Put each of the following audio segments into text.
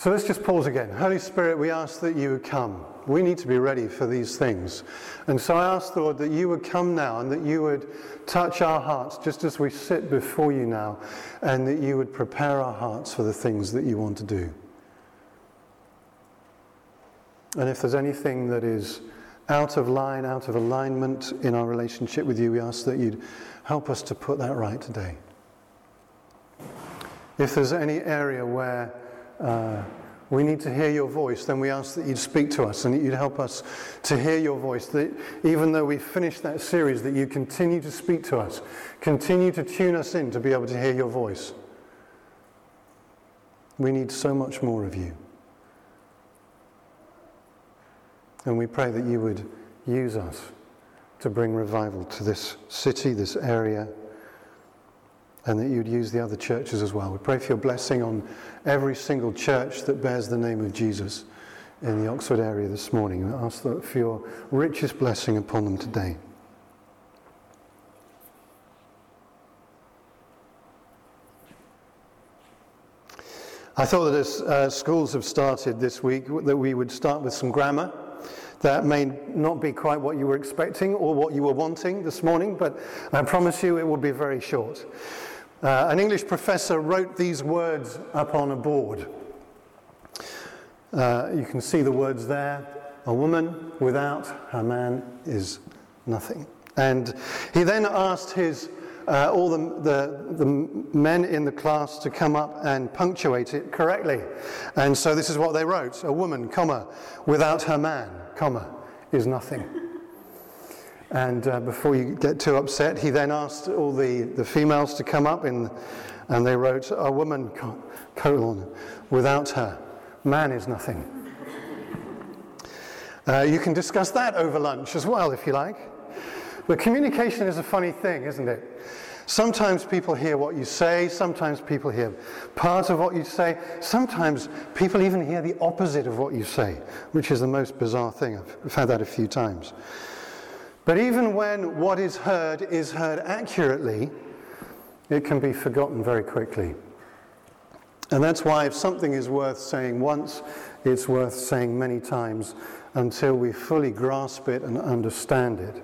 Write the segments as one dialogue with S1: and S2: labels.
S1: So let's just pause again. Holy Spirit, we ask that you would come. We need to be ready for these things. And so I ask, the Lord, that you would come now and that you would touch our hearts just as we sit before you now, and that you would prepare our hearts for the things that you want to do. And if there's anything that is out of line, out of alignment in our relationship with you, we ask that you'd help us to put that right today. If there's any area where uh, we need to hear your voice, then we ask that you'd speak to us and that you'd help us to hear your voice. That even though we've finished that series, that you continue to speak to us, continue to tune us in to be able to hear your voice. We need so much more of you. And we pray that you would use us to bring revival to this city, this area, and that you'd use the other churches as well. We pray for your blessing on every single church that bears the name of Jesus in the Oxford area this morning. We ask for your richest blessing upon them today. I thought that as uh, schools have started this week, that we would start with some grammar. That may not be quite what you were expecting or what you were wanting this morning, but I promise you it will be very short. Uh, an English professor wrote these words up on a board. Uh, you can see the words there. A woman without her man is nothing. And he then asked his, uh, all the, the, the men in the class to come up and punctuate it correctly. And so this is what they wrote. A woman, comma, without her man, comma, is nothing. And uh, before you get too upset, he then asked all the, the females to come up, in, and they wrote, A woman, colon, without her, man is nothing. Uh, you can discuss that over lunch as well, if you like. But communication is a funny thing, isn't it? Sometimes people hear what you say, sometimes people hear part of what you say, sometimes people even hear the opposite of what you say, which is the most bizarre thing. I've had that a few times. But even when what is heard is heard accurately, it can be forgotten very quickly. And that's why if something is worth saying once, it's worth saying many times until we fully grasp it and understand it.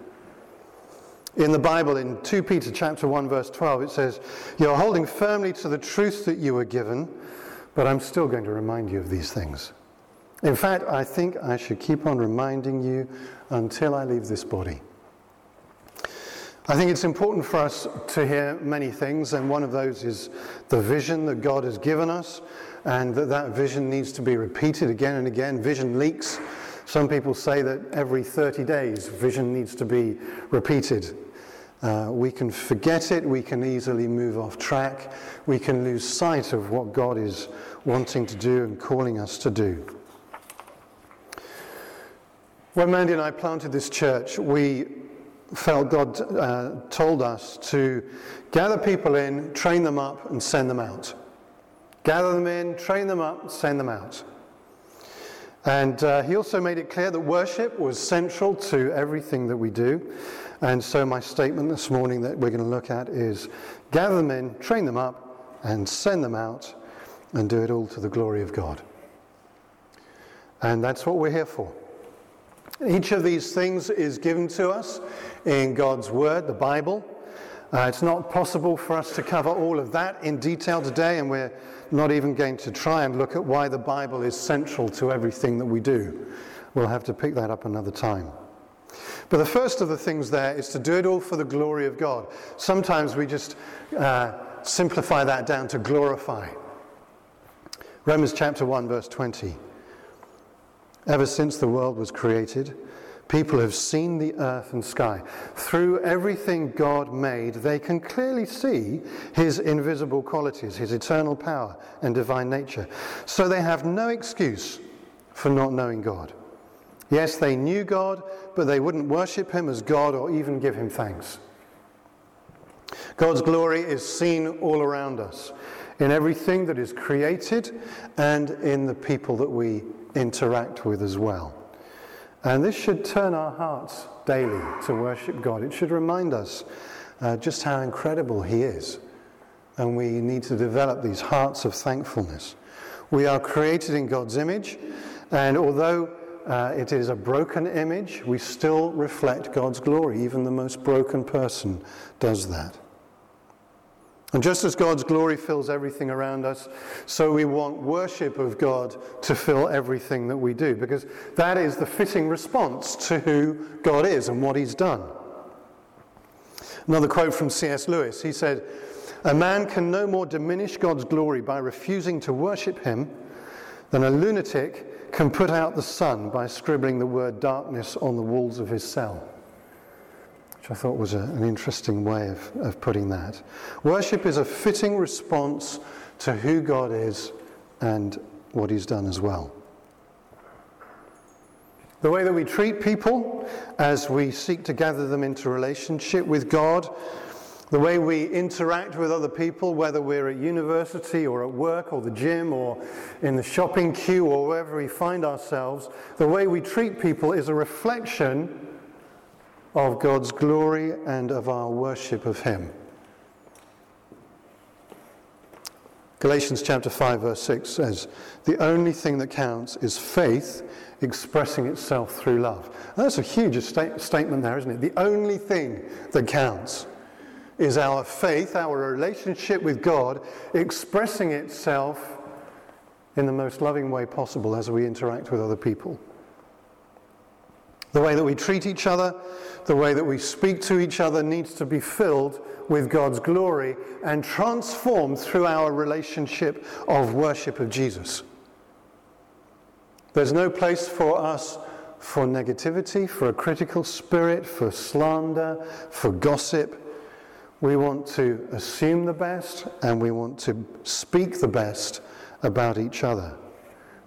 S1: In the Bible, in 2 Peter chapter 1, verse 12, it says, You're holding firmly to the truth that you were given, but I'm still going to remind you of these things. In fact, I think I should keep on reminding you until I leave this body. I think it's important for us to hear many things, and one of those is the vision that God has given us, and that that vision needs to be repeated again and again. Vision leaks. Some people say that every 30 days, vision needs to be repeated. Uh, we can forget it, we can easily move off track, we can lose sight of what God is wanting to do and calling us to do. When Mandy and I planted this church, we felt God uh, told us to gather people in, train them up, and send them out. Gather them in, train them up, send them out. And uh, he also made it clear that worship was central to everything that we do. And so, my statement this morning that we're going to look at is gather them in, train them up, and send them out, and do it all to the glory of God. And that's what we're here for. Each of these things is given to us in God's Word, the Bible. Uh, it's not possible for us to cover all of that in detail today, and we're not even going to try and look at why the Bible is central to everything that we do. We'll have to pick that up another time. But the first of the things there is to do it all for the glory of God. Sometimes we just uh, simplify that down to glorify. Romans chapter 1, verse 20. Ever since the world was created, people have seen the earth and sky. Through everything God made, they can clearly see his invisible qualities, his eternal power and divine nature. So they have no excuse for not knowing God. Yes, they knew God, but they wouldn't worship him as God or even give him thanks. God's glory is seen all around us, in everything that is created and in the people that we interact with as well. And this should turn our hearts daily to worship God. It should remind us uh, just how incredible He is. And we need to develop these hearts of thankfulness. We are created in God's image, and although uh, it is a broken image, we still reflect God's glory. Even the most broken person does that. And just as God's glory fills everything around us, so we want worship of God to fill everything that we do, because that is the fitting response to who God is and what He's done. Another quote from C.S. Lewis he said, A man can no more diminish God's glory by refusing to worship Him than a lunatic can put out the sun by scribbling the word darkness on the walls of his cell which I thought was a, an interesting way of, of putting that. Worship is a fitting response to who God is and what He's done as well. The way that we treat people as we seek to gather them into relationship with God, the way we interact with other people, whether we're at university or at work or the gym or in the shopping queue or wherever we find ourselves, the way we treat people is a reflection of God's glory and of our worship of Him. Galatians chapter 5, verse 6 says, The only thing that counts is faith expressing itself through love. And that's a huge sta- statement there, isn't it? The only thing that counts is our faith, our relationship with God, expressing itself in the most loving way possible as we interact with other people. The way that we treat each other, the way that we speak to each other needs to be filled with God's glory and transformed through our relationship of worship of Jesus. There's no place for us for negativity, for a critical spirit, for slander, for gossip. We want to assume the best and we want to speak the best about each other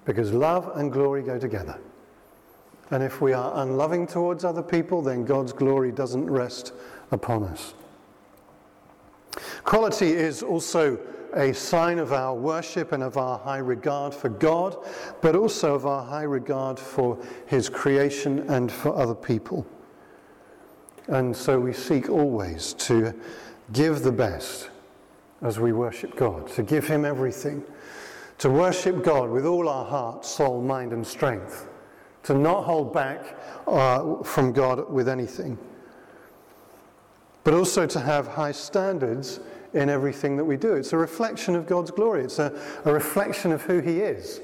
S1: because love and glory go together. And if we are unloving towards other people, then God's glory doesn't rest upon us. Quality is also a sign of our worship and of our high regard for God, but also of our high regard for His creation and for other people. And so we seek always to give the best as we worship God, to give Him everything, to worship God with all our heart, soul, mind, and strength to not hold back uh, from God with anything, but also to have high standards in everything that we do. It's a reflection of God's glory, it's a, a reflection of who He is.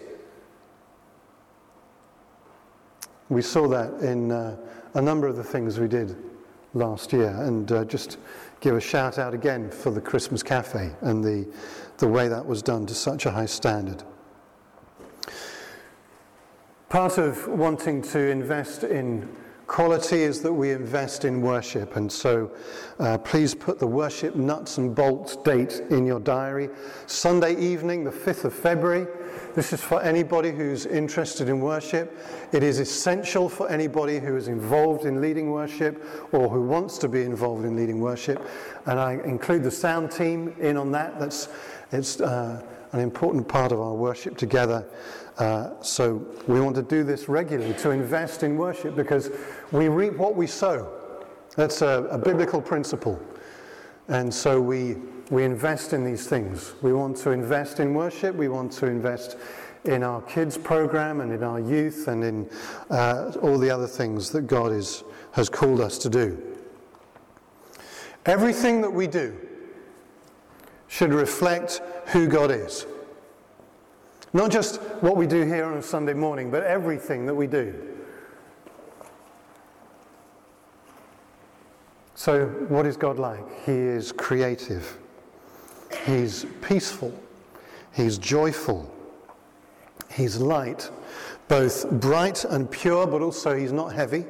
S1: We saw that in uh, a number of the things we did last year, and uh, just give a shout out again for the Christmas Cafe and the, the way that was done to such a high standard. Part of wanting to invest in quality is that we invest in worship. And so uh, please put the worship nuts and bolts date in your diary. Sunday evening, the 5th of February. This is for anybody who's interested in worship. It is essential for anybody who is involved in leading worship or who wants to be involved in leading worship. And I include the sound team in on that. That's it's uh, an important part of our worship together. Uh, so we want to do this regularly to invest in worship because we reap what we sow. That's a, a biblical principle. And so we, we invest in these things. We want to invest in worship, we want to invest in our kids' program and in our youth and in uh, all the other things that God is, has called us to do. Everything that we do should reflect who God is. Not just what we do here on a Sunday morning, but everything that we do. So, what is God like? He is creative, He's peaceful, He's joyful, He's light, both bright and pure, but also He's not heavy.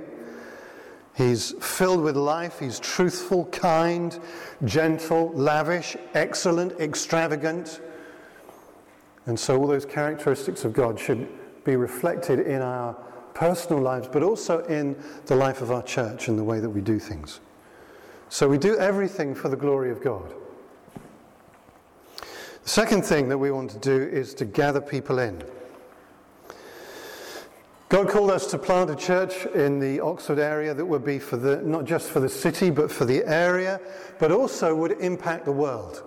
S1: He's filled with life, He's truthful, kind, gentle, lavish, excellent, extravagant. And so, all those characteristics of God should be reflected in our personal lives, but also in the life of our church and the way that we do things. So, we do everything for the glory of God. The second thing that we want to do is to gather people in. God called us to plant a church in the Oxford area that would be for the, not just for the city, but for the area, but also would impact the world.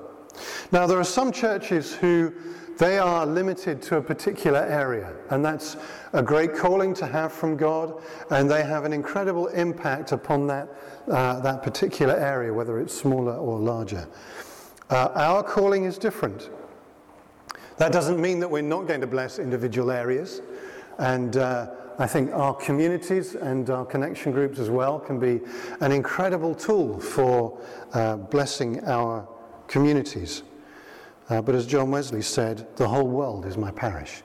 S1: Now, there are some churches who they are limited to a particular area, and that's a great calling to have from God, and they have an incredible impact upon that, uh, that particular area, whether it's smaller or larger. Uh, our calling is different. That doesn't mean that we're not going to bless individual areas, and uh, I think our communities and our connection groups as well can be an incredible tool for uh, blessing our communities. Uh, but as John Wesley said, the whole world is my parish.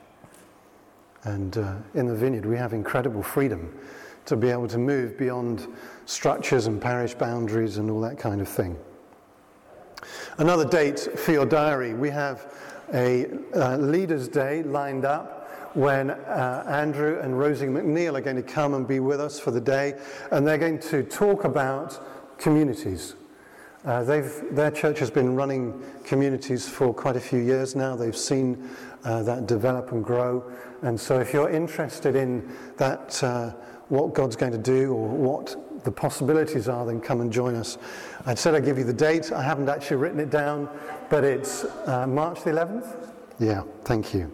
S1: And uh, in the vineyard, we have incredible freedom to be able to move beyond structures and parish boundaries and all that kind of thing. Another date for your diary, we have a uh, Leaders' Day lined up when uh, Andrew and Rosie McNeil are going to come and be with us for the day, and they're going to talk about communities. Uh, their church has been running communities for quite a few years now. They've seen uh, that develop and grow. And so, if you're interested in that, uh, what God's going to do or what the possibilities are, then come and join us. I'd said I'd give you the date. I haven't actually written it down, but it's uh, March the 11th. Yeah, thank you.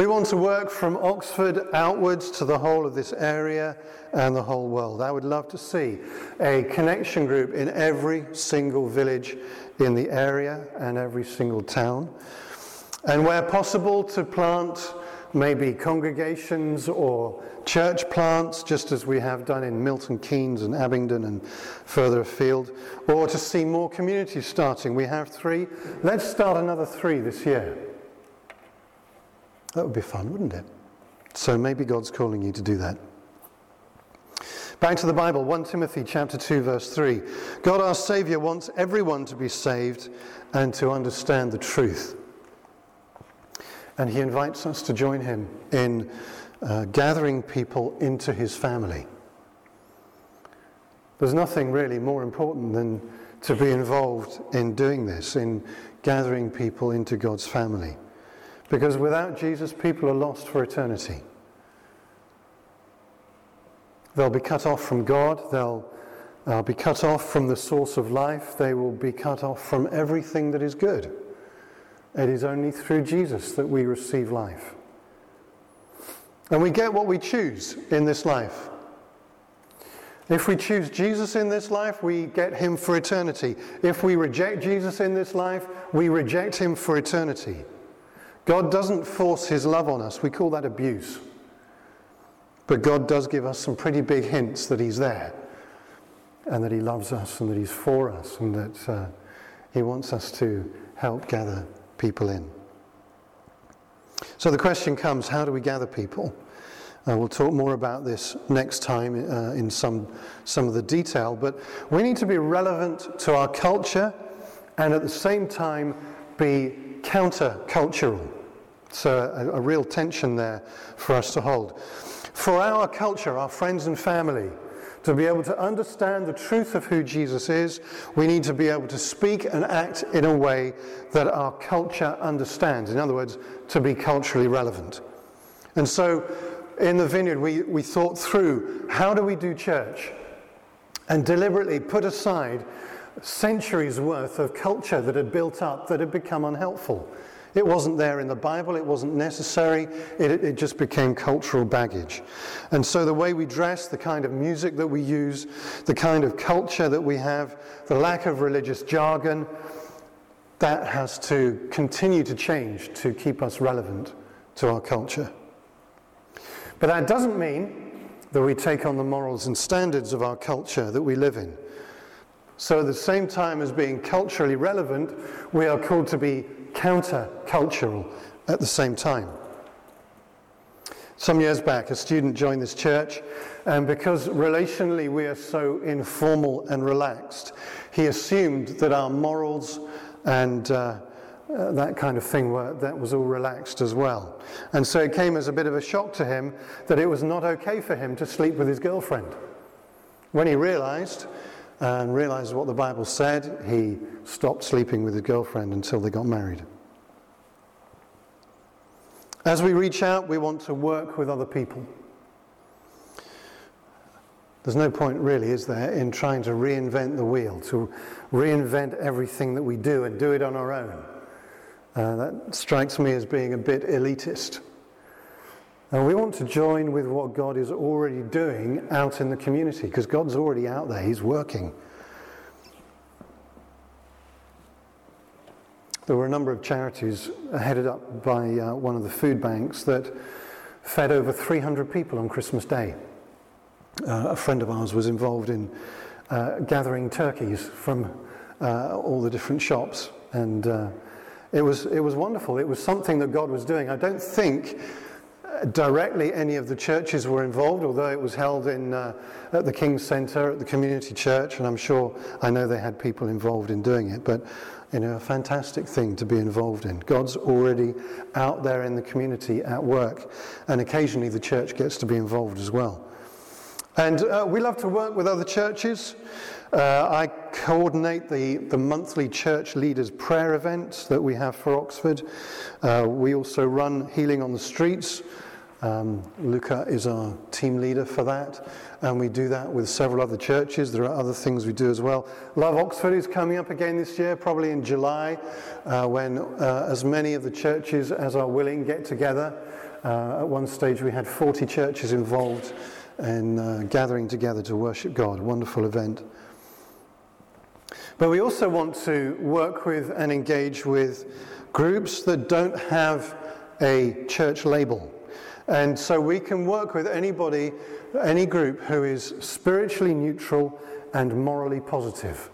S1: We want to work from Oxford outwards to the whole of this area and the whole world. I would love to see a connection group in every single village in the area and every single town. And where possible, to plant maybe congregations or church plants, just as we have done in Milton Keynes and Abingdon and further afield, or to see more communities starting. We have three. Let's start another three this year. That would be fun, wouldn't it? So maybe God's calling you to do that. Back to the Bible, 1 Timothy chapter 2 verse 3. God our savior wants everyone to be saved and to understand the truth. And he invites us to join him in uh, gathering people into his family. There's nothing really more important than to be involved in doing this, in gathering people into God's family. Because without Jesus, people are lost for eternity. They'll be cut off from God, they'll uh, be cut off from the source of life, they will be cut off from everything that is good. It is only through Jesus that we receive life. And we get what we choose in this life. If we choose Jesus in this life, we get him for eternity. If we reject Jesus in this life, we reject him for eternity. God doesn't force his love on us. We call that abuse. But God does give us some pretty big hints that he's there and that he loves us and that he's for us and that uh, he wants us to help gather people in. So the question comes how do we gather people? Uh, we'll talk more about this next time uh, in some, some of the detail, but we need to be relevant to our culture and at the same time be counter-cultural. So a, a real tension there for us to hold. For our culture, our friends and family, to be able to understand the truth of who Jesus is, we need to be able to speak and act in a way that our culture understands. In other words, to be culturally relevant. And so in the vineyard, we, we thought through how do we do church and deliberately put aside centuries worth of culture that had built up that had become unhelpful. It wasn't there in the Bible, it wasn't necessary, it, it, just became cultural baggage. And so the way we dress, the kind of music that we use, the kind of culture that we have, the lack of religious jargon, that has to continue to change to keep us relevant to our culture. But that doesn't mean that we take on the morals and standards of our culture that we live in. So, at the same time as being culturally relevant, we are called to be counter-cultural at the same time. Some years back, a student joined this church, and because relationally we are so informal and relaxed, he assumed that our morals and uh, uh, that kind of thing were, that was all relaxed as well. And so it came as a bit of a shock to him that it was not okay for him to sleep with his girlfriend. When he realized and realized what the Bible said, he stopped sleeping with his girlfriend until they got married. As we reach out, we want to work with other people. There's no point, really, is there, in trying to reinvent the wheel, to reinvent everything that we do and do it on our own. Uh, that strikes me as being a bit elitist. And we want to join with what God is already doing out in the community, because God's already out there, He's working. There were a number of charities headed up by uh, one of the food banks that fed over 300 people on Christmas Day. Uh, a friend of ours was involved in uh, gathering turkeys from uh, all the different shops, and uh, it was it was wonderful. It was something that God was doing. I don't think uh, directly any of the churches were involved, although it was held in uh, at the King's Centre at the community church, and I'm sure I know they had people involved in doing it, but. You know, a fantastic thing to be involved in. God's already out there in the community at work, and occasionally the church gets to be involved as well. And uh, we love to work with other churches. Uh, I coordinate the, the monthly church leaders' prayer event that we have for Oxford. Uh, we also run Healing on the Streets. Um, Luca is our team leader for that, and we do that with several other churches. There are other things we do as well. Love Oxford is coming up again this year, probably in July, uh, when uh, as many of the churches as are willing get together. Uh, at one stage, we had 40 churches involved in uh, gathering together to worship God. Wonderful event. But we also want to work with and engage with groups that don't have a church label. And so we can work with anybody, any group who is spiritually neutral and morally positive.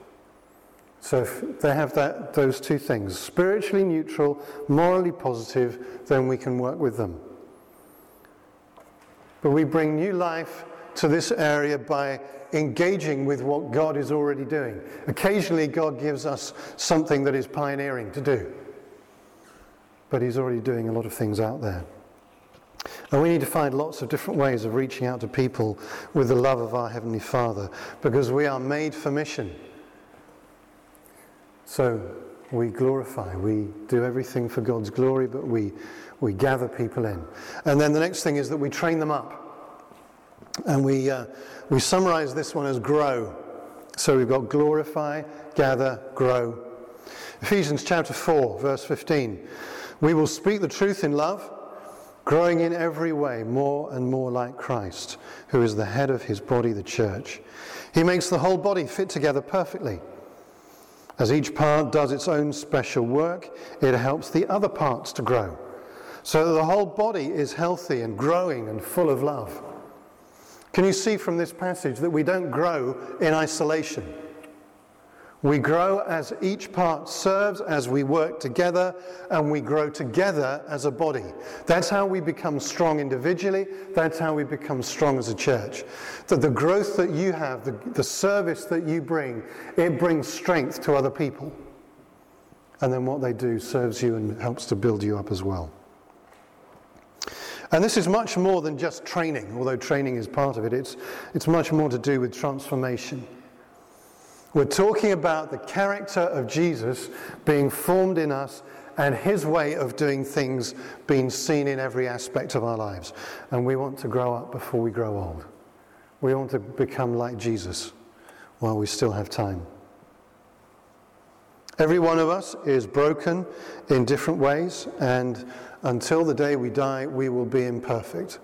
S1: So if they have that, those two things, spiritually neutral, morally positive, then we can work with them. But we bring new life to this area by engaging with what God is already doing. Occasionally, God gives us something that is pioneering to do, but He's already doing a lot of things out there. And we need to find lots of different ways of reaching out to people with the love of our Heavenly Father because we are made for mission. So we glorify, we do everything for God's glory, but we, we gather people in. And then the next thing is that we train them up. And we, uh, we summarize this one as grow. So we've got glorify, gather, grow. Ephesians chapter 4, verse 15. We will speak the truth in love, growing in every way more and more like Christ, who is the head of his body, the church. He makes the whole body fit together perfectly. As each part does its own special work, it helps the other parts to grow. So that the whole body is healthy and growing and full of love. Can you see from this passage that we don't grow in isolation? We grow as each part serves, as we work together, and we grow together as a body. That's how we become strong individually. That's how we become strong as a church. That the growth that you have, the, the service that you bring, it brings strength to other people. And then what they do serves you and helps to build you up as well. And this is much more than just training, although training is part of it. It's, it's much more to do with transformation. We're talking about the character of Jesus being formed in us and his way of doing things being seen in every aspect of our lives. And we want to grow up before we grow old. We want to become like Jesus while we still have time. Every one of us is broken in different ways, and until the day we die, we will be imperfect.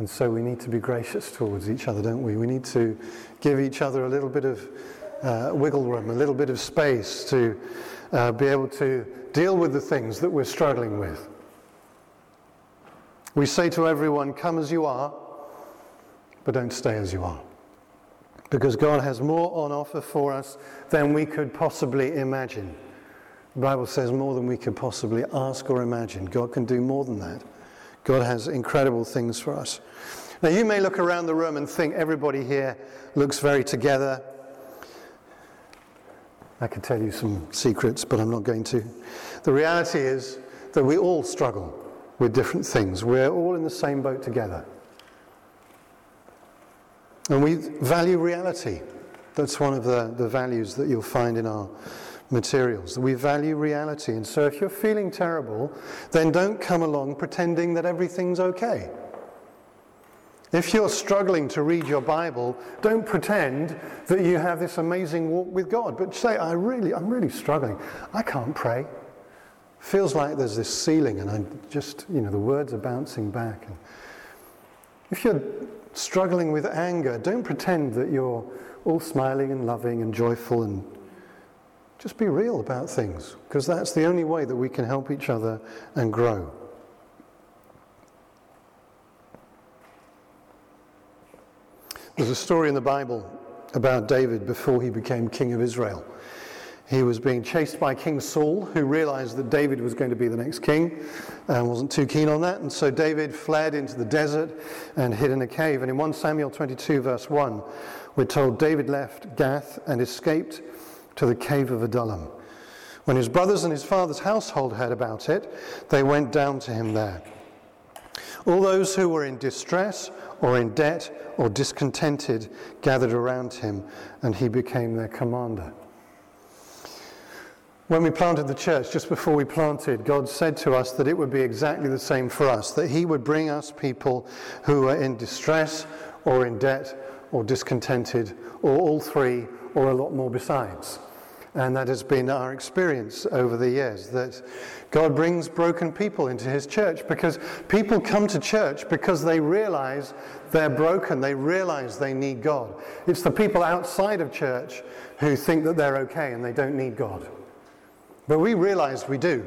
S1: And so we need to be gracious towards each other, don't we? We need to give each other a little bit of uh, wiggle room, a little bit of space to uh, be able to deal with the things that we're struggling with. We say to everyone, Come as you are, but don't stay as you are. Because God has more on offer for us than we could possibly imagine. The Bible says more than we could possibly ask or imagine. God can do more than that. God has incredible things for us. Now, you may look around the room and think everybody here looks very together. I could tell you some secrets, but I'm not going to. The reality is that we all struggle with different things. We're all in the same boat together. And we value reality. That's one of the, the values that you'll find in our materials. We value reality. And so if you're feeling terrible, then don't come along pretending that everything's okay. If you're struggling to read your Bible, don't pretend that you have this amazing walk with God, but say, I really, I'm really struggling. I can't pray. Feels like there's this ceiling and I'm just, you know, the words are bouncing back. And if you're struggling with anger, don't pretend that you're all smiling and loving and joyful and just be real about things, because that's the only way that we can help each other and grow. There's a story in the Bible about David before he became king of Israel. He was being chased by King Saul, who realized that David was going to be the next king and wasn't too keen on that. And so David fled into the desert and hid in a cave. And in 1 Samuel 22, verse 1, we're told David left Gath and escaped to the cave of Adullam. When his brothers and his father's household heard about it, they went down to him there. All those who were in distress or in debt or discontented gathered around him, and he became their commander. When we planted the church, just before we planted, God said to us that it would be exactly the same for us, that He would bring us people who are in distress or in debt or discontented or all three or a lot more besides. And that has been our experience over the years that God brings broken people into his church because people come to church because they realize they're broken, they realize they need God. It's the people outside of church who think that they're okay and they don't need God. But we realize we do.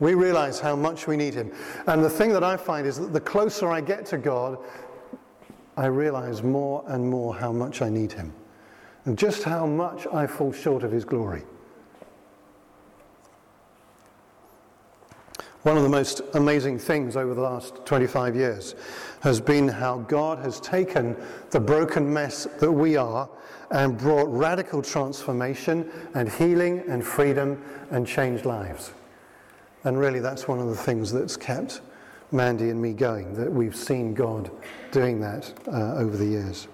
S1: We realize how much we need him. And the thing that I find is that the closer I get to God, I realize more and more how much I need him and just how much I fall short of his glory. One of the most amazing things over the last 25 years has been how God has taken the broken mess that we are and brought radical transformation and healing and freedom and changed lives. And really, that's one of the things that's kept Mandy and me going, that we've seen God doing that uh, over the years.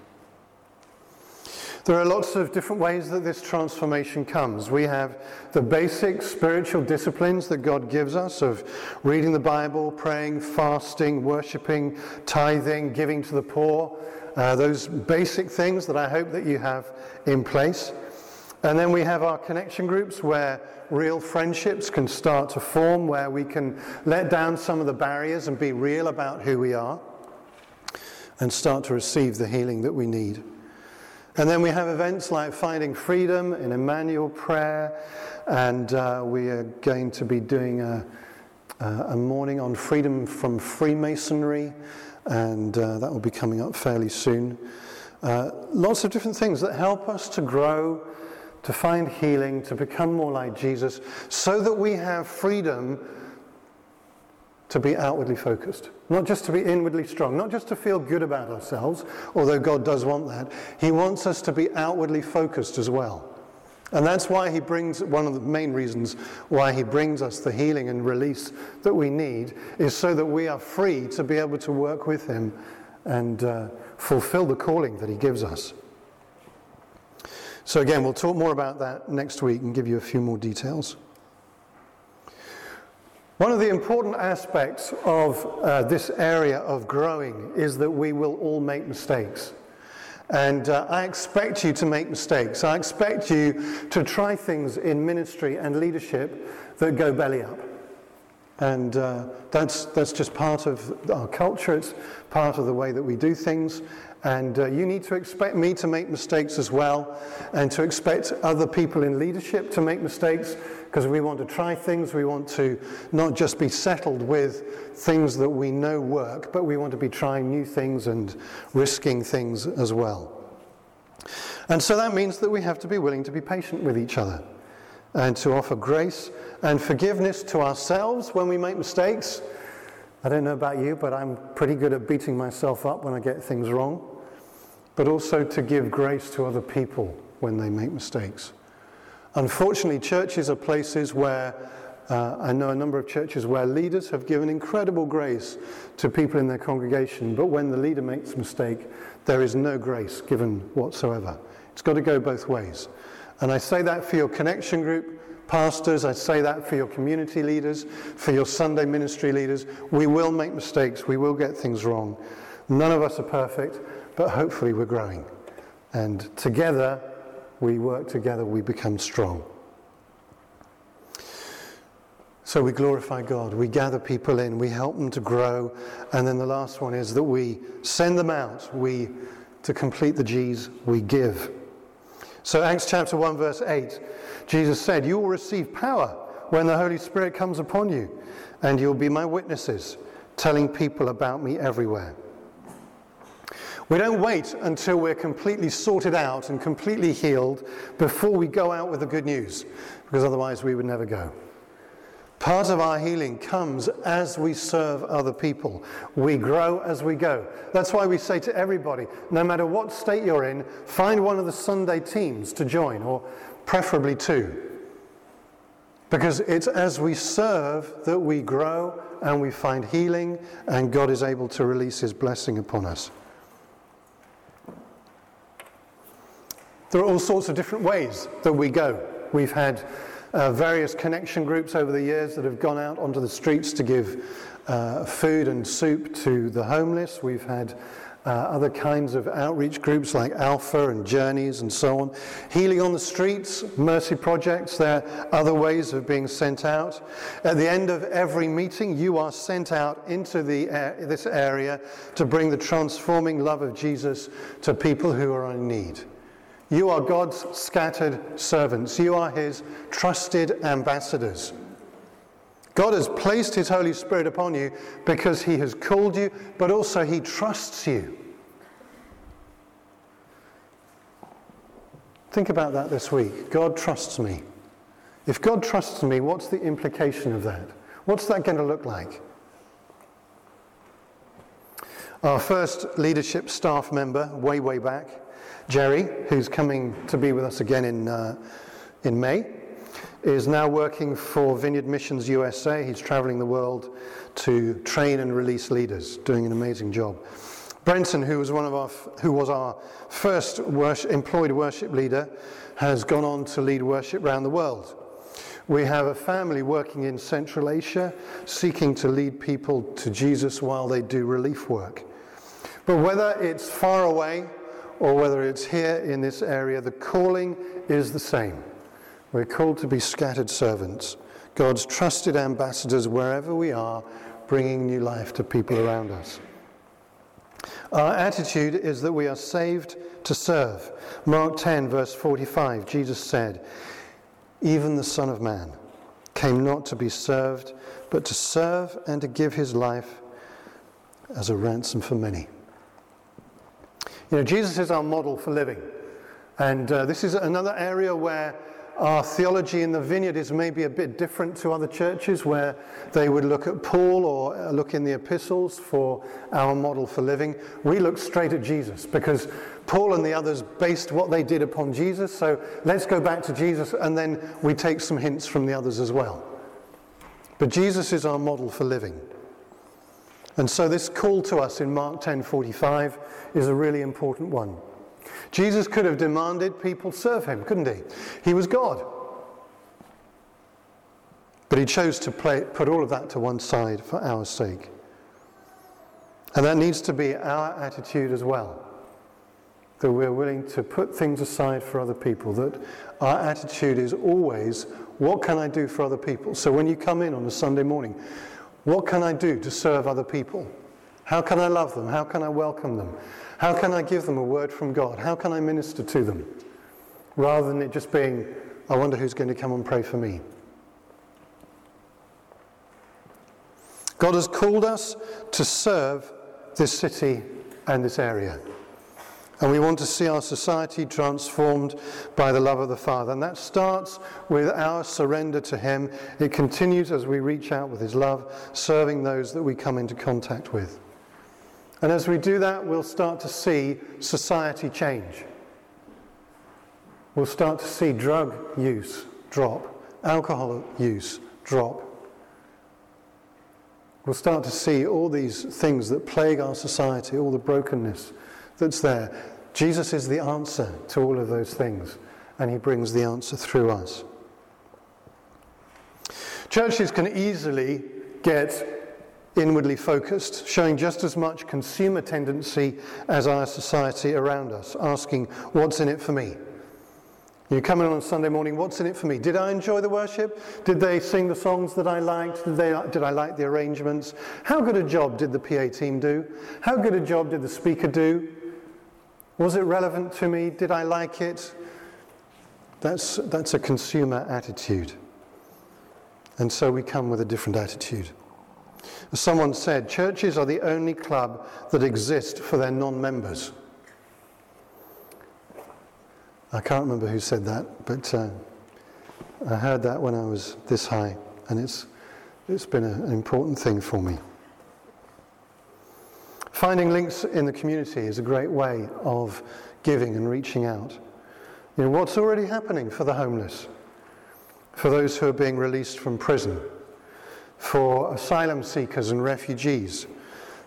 S1: There are lots of different ways that this transformation comes. We have the basic spiritual disciplines that God gives us of reading the Bible, praying, fasting, worshipping, tithing, giving to the poor. Uh, those basic things that I hope that you have in place. And then we have our connection groups where real friendships can start to form, where we can let down some of the barriers and be real about who we are and start to receive the healing that we need. And then we have events like Finding Freedom in Emmanuel Prayer, and uh, we are going to be doing a, a, morning on freedom from Freemasonry, and uh, that will be coming up fairly soon. Uh, lots of different things that help us to grow, to find healing, to become more like Jesus, so that we have freedom to be outwardly focused, not just to be inwardly strong, not just to feel good about ourselves, although God does want that. He wants us to be outwardly focused as well. And that's why he brings, one of the main reasons why he brings us the healing and release that we need is so that we are free to be able to work with him and uh, fulfill the calling that he gives us. So, again, we'll talk more about that next week and give you a few more details. One of the important aspects of uh, this area of growing is that we will all make mistakes. And uh, I expect you to make mistakes. I expect you to try things in ministry and leadership that go belly up. And uh, that's, that's just part of our culture, it's part of the way that we do things. And uh, you need to expect me to make mistakes as well, and to expect other people in leadership to make mistakes because we want to try things. We want to not just be settled with things that we know work, but we want to be trying new things and risking things as well. And so that means that we have to be willing to be patient with each other and to offer grace and forgiveness to ourselves when we make mistakes. I don't know about you, but I'm pretty good at beating myself up when I get things wrong. But also to give grace to other people when they make mistakes. Unfortunately, churches are places where uh, I know a number of churches where leaders have given incredible grace to people in their congregation, but when the leader makes a mistake, there is no grace given whatsoever. It's got to go both ways. And I say that for your connection group, pastors, I say that for your community leaders, for your Sunday ministry leaders. We will make mistakes, we will get things wrong. None of us are perfect, but hopefully we're growing. And together, we work together, we become strong. So we glorify God, we gather people in, we help them to grow, and then the last one is that we send them out. We, to complete the G's, we give. So, Acts chapter 1, verse 8, Jesus said, You will receive power when the Holy Spirit comes upon you, and you'll be my witnesses, telling people about me everywhere. We don't wait until we're completely sorted out and completely healed before we go out with the good news, because otherwise we would never go. Part of our healing comes as we serve other people. We grow as we go. That's why we say to everybody no matter what state you're in, find one of the Sunday teams to join, or preferably two. Because it's as we serve that we grow and we find healing, and God is able to release His blessing upon us. There are all sorts of different ways that we go. We've had uh, various connection groups over the years that have gone out onto the streets to give uh, food and soup to the homeless. We've had uh, other kinds of outreach groups like Alpha and Journeys and so on. Healing on the streets, mercy projects, there are other ways of being sent out. At the end of every meeting, you are sent out into the, this area to bring the transforming love of Jesus to people who are in need. You are God's scattered servants. You are his trusted ambassadors. God has placed his Holy Spirit upon you because he has called you, but also he trusts you. Think about that this week. God trusts me. If God trusts me, what's the implication of that? What's that going to look like? Our first leadership staff member, way, way back, Jerry, who's coming to be with us again in, uh, in May, is now working for Vineyard Missions USA. He's traveling the world to train and release leaders, doing an amazing job. Brenton, who was one of our, who was our first worship, employed worship leader, has gone on to lead worship around the world. We have a family working in Central Asia, seeking to lead people to Jesus while they do relief work. But whether it's far away or whether it's here in this area, the calling is the same. We're called to be scattered servants, God's trusted ambassadors wherever we are, bringing new life to people around us. Our attitude is that we are saved to serve. Mark 10, verse 45, Jesus said, Even the Son of Man came not to be served, but to serve and to give his life as a ransom for many. You know, Jesus is our model for living. And uh, this is another area where our theology in the vineyard is maybe a bit different to other churches where they would look at Paul or uh, look in the epistles for our model for living. We look straight at Jesus because Paul and the others based what they did upon Jesus. So let's go back to Jesus and then we take some hints from the others as well. But Jesus is our model for living. And so this call to us in Mark 10:45 is a really important one. Jesus could have demanded people serve him, couldn't he? He was God. But he chose to play, put all of that to one side for our sake. And that needs to be our attitude as well. That we're willing to put things aside for other people. That our attitude is always, what can I do for other people? So when you come in on a Sunday morning, what can I do to serve other people? How can I love them? How can I welcome them? How can I give them a word from God? How can I minister to them? Rather than it just being, I wonder who's going to come and pray for me. God has called us to serve this city and this area. And we want to see our society transformed by the love of the Father. And that starts with our surrender to Him. It continues as we reach out with His love, serving those that we come into contact with. And as we do that, we'll start to see society change. We'll start to see drug use drop, alcohol use drop. We'll start to see all these things that plague our society, all the brokenness that's there. Jesus is the answer to all of those things, and he brings the answer through us. Churches can easily get inwardly focused, showing just as much consumer tendency as our society around us, asking, What's in it for me? You come in on Sunday morning, what's in it for me? Did I enjoy the worship? Did they sing the songs that I liked? Did, they, did I like the arrangements? How good a job did the PA team do? How good a job did the speaker do? Was it relevant to me? Did I like it? That's, that's a consumer attitude. And so we come with a different attitude. As someone said, churches are the only club that exist for their non members. I can't remember who said that, but uh, I heard that when I was this high, and it's, it's been a, an important thing for me. Finding links in the community is a great way of giving and reaching out. You know, what's already happening for the homeless, for those who are being released from prison, for asylum seekers and refugees,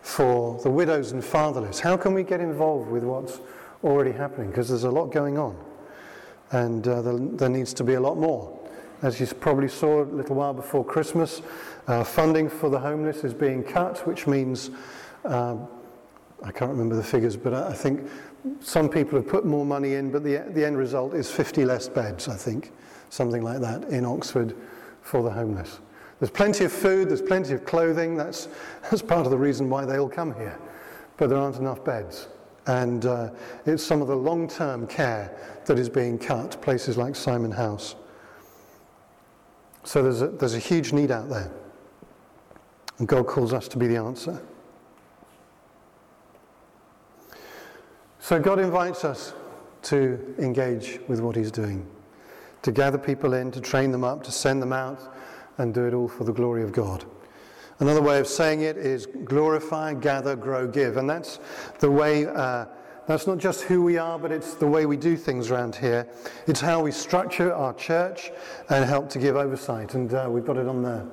S1: for the widows and fatherless? How can we get involved with what's already happening? Because there's a lot going on and uh, there, there, needs to be a lot more. As you probably saw a little while before Christmas, uh, funding for the homeless is being cut, which means um, I can't remember the figures, but I think some people have put more money in, but the, the end result is 50 less beds, I think, something like that, in Oxford for the homeless. There's plenty of food, there's plenty of clothing, that's, that's part of the reason why they all come here, but there aren't enough beds. And uh, it's some of the long term care that is being cut, places like Simon House. So there's a, there's a huge need out there. And God calls us to be the answer. So God invites us to engage with what He's doing, to gather people in, to train them up, to send them out, and do it all for the glory of God. Another way of saying it is glorify, gather, grow, give. And that's the way, uh, that's not just who we are, but it's the way we do things around here. It's how we structure our church and help to give oversight. And uh, we've got it on there.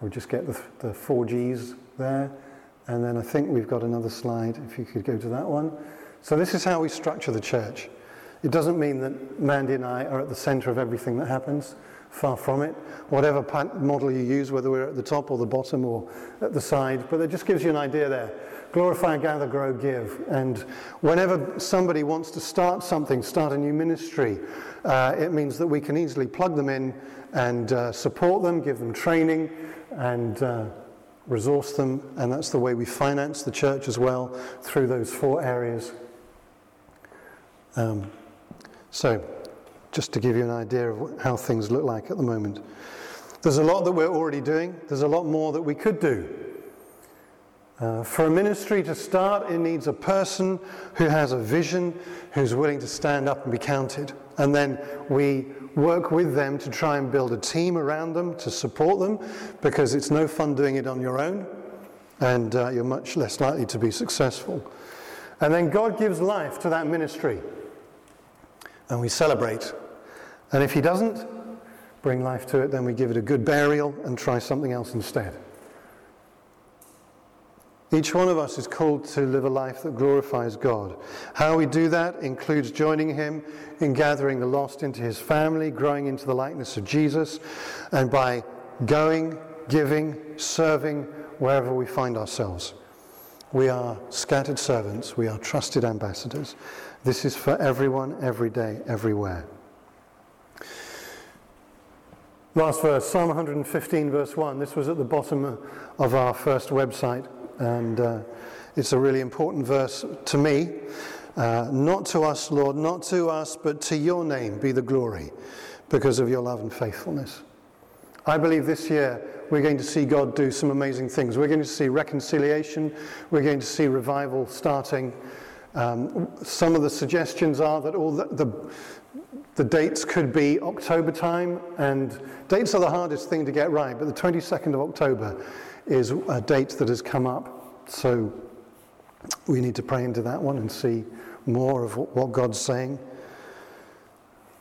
S1: we'll just get the, the four G's there. And then I think we've got another slide, if you could go to that one. So this is how we structure the church. It doesn't mean that Mandy and I are at the center of everything that happens. Far from it. Whatever model you use, whether we're at the top or the bottom or at the side, but it just gives you an idea there. Glorify, gather, grow, give. And whenever somebody wants to start something, start a new ministry, uh, it means that we can easily plug them in and uh, support them, give them training, and uh, resource them. And that's the way we finance the church as well through those four areas. Um, so, just to give you an idea of how things look like at the moment. There's a lot that we're already doing, there's a lot more that we could do. Uh, for a ministry to start, it needs a person who has a vision, who's willing to stand up and be counted. And then we work with them to try and build a team around them to support them because it's no fun doing it on your own and uh, you're much less likely to be successful. And then God gives life to that ministry and we celebrate and if he doesn't bring life to it, then we give it a good burial and try something else instead. Each one of us is called to live a life that glorifies God. How we do that includes joining Him in gathering the lost into His family, growing into the likeness of Jesus, and by going, giving, serving wherever we find ourselves. We are scattered servants, we are trusted ambassadors. This is for everyone, every day, everywhere. Last verse, Psalm 115, verse 1. This was at the bottom of our first website, and uh, it's a really important verse to me. Uh, not to us, Lord, not to us, but to your name be the glory because of your love and faithfulness. I believe this year we're going to see God do some amazing things. We're going to see reconciliation, we're going to see revival starting. Um, some of the suggestions are that all the, the the dates could be October time, and dates are the hardest thing to get right, but the 22nd of October is a date that has come up. So we need to pray into that one and see more of what God's saying.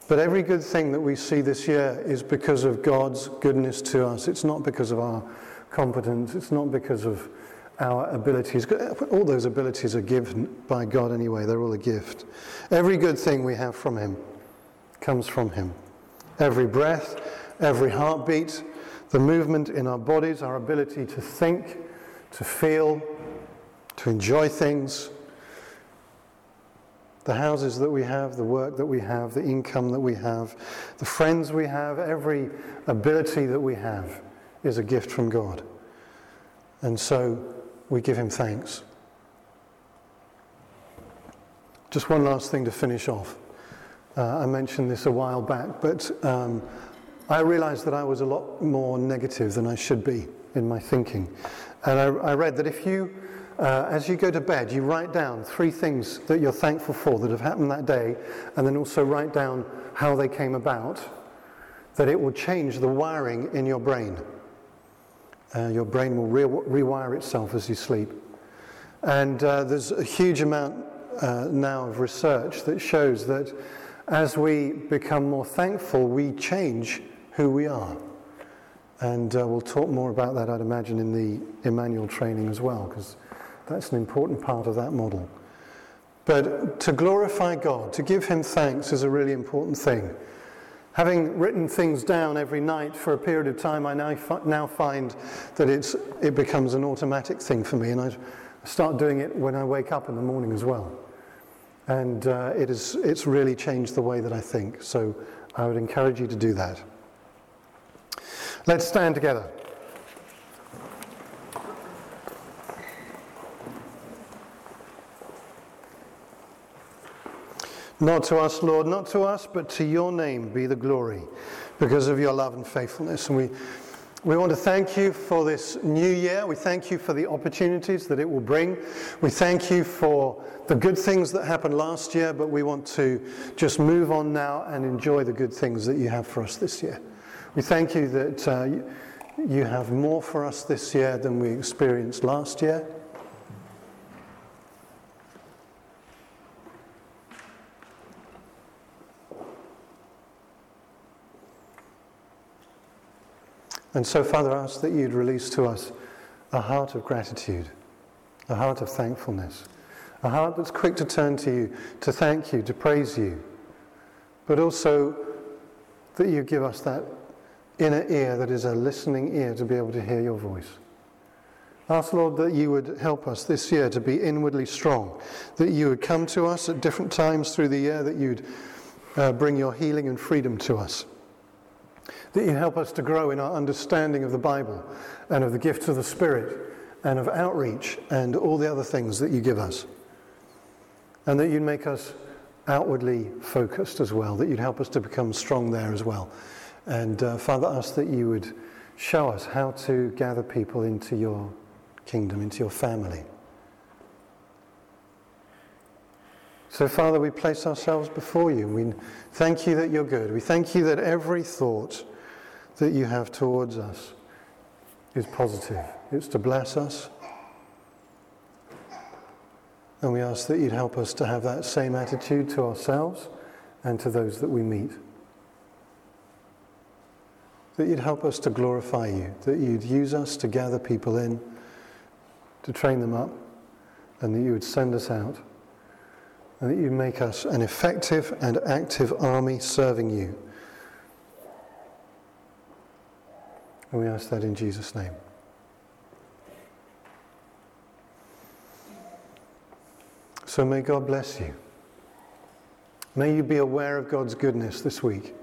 S1: But every good thing that we see this year is because of God's goodness to us. It's not because of our competence, it's not because of our abilities. All those abilities are given by God anyway, they're all a gift. Every good thing we have from Him comes from Him. Every breath, every heartbeat, the movement in our bodies, our ability to think, to feel, to enjoy things, the houses that we have, the work that we have, the income that we have, the friends we have, every ability that we have is a gift from God. And so we give Him thanks. Just one last thing to finish off. Uh, I mentioned this a while back, but um, I realized that I was a lot more negative than I should be in my thinking. And I, I read that if you uh, as you go to bed, you write down three things that you're thankful for that have happened that day, and then also write down how they came about, that it will change the wiring in your brain. Uh, your brain will re- rewire itself as you sleep. And uh, there's a huge amount uh, now of research that shows that as we become more thankful, we change who we are. And uh, we'll talk more about that, I'd imagine, in the Emmanuel training as well, because that's an important part of that model. But to glorify God, to give Him thanks, is a really important thing. Having written things down every night for a period of time, I now, now find that it's, it becomes an automatic thing for me, and I start doing it when I wake up in the morning as well. And uh, it is, it's really changed the way that I think. So I would encourage you to do that. Let's stand together. Not to us, Lord, not to us, but to your name be the glory because of your love and faithfulness. And we, we want to thank you for this new year. We thank you for the opportunities that it will bring. We thank you for the good things that happened last year, but we want to just move on now and enjoy the good things that you have for us this year. We thank you that uh, you have more for us this year than we experienced last year. And so, Father, I ask that you'd release to us a heart of gratitude, a heart of thankfulness, a heart that's quick to turn to you, to thank you, to praise you, but also that you give us that inner ear that is a listening ear to be able to hear your voice. Ask, Lord, that you would help us this year to be inwardly strong, that you would come to us at different times through the year, that you'd uh, bring your healing and freedom to us that you help us to grow in our understanding of the Bible and of the gifts of the Spirit and of outreach and all the other things that you give us. And that you'd make us outwardly focused as well, that you'd help us to become strong there as well. And uh, Father, ask that you would show us how to gather people into your kingdom, into your family. So, Father, we place ourselves before you. We thank you that you're good. We thank you that every thought that you have towards us is positive. It's to bless us. And we ask that you'd help us to have that same attitude to ourselves and to those that we meet. That you'd help us to glorify you, that you'd use us to gather people in, to train them up, and that you would send us out, and that you'd make us an effective and active army serving you And we ask that in Jesus' name. So may God bless you. May you be aware of God's goodness this week.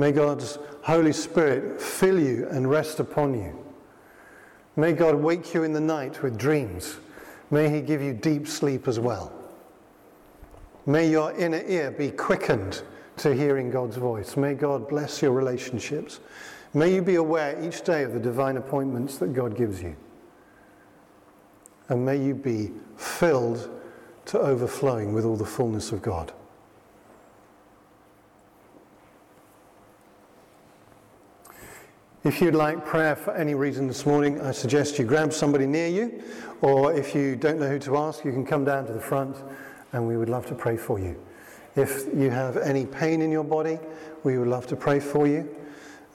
S1: May God's Holy Spirit fill you and rest upon you. May God wake you in the night with dreams. May He give you deep sleep as well. May your inner ear be quickened to hearing God's voice. May God bless your relationships. May you be aware each day of the divine appointments that God gives you. And may you be filled to overflowing with all the fullness of God. If you'd like prayer for any reason this morning, I suggest you grab somebody near you, or if you don't know who to ask, you can come down to the front and we would love to pray for you. If you have any pain in your body, we would love to pray for you.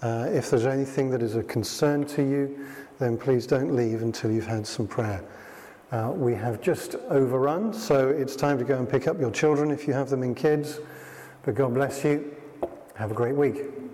S1: Uh, if there's anything that is a concern to you, then please don't leave until you've had some prayer. Uh, we have just overrun, so it's time to go and pick up your children if you have them in kids. But God bless you. Have a great week.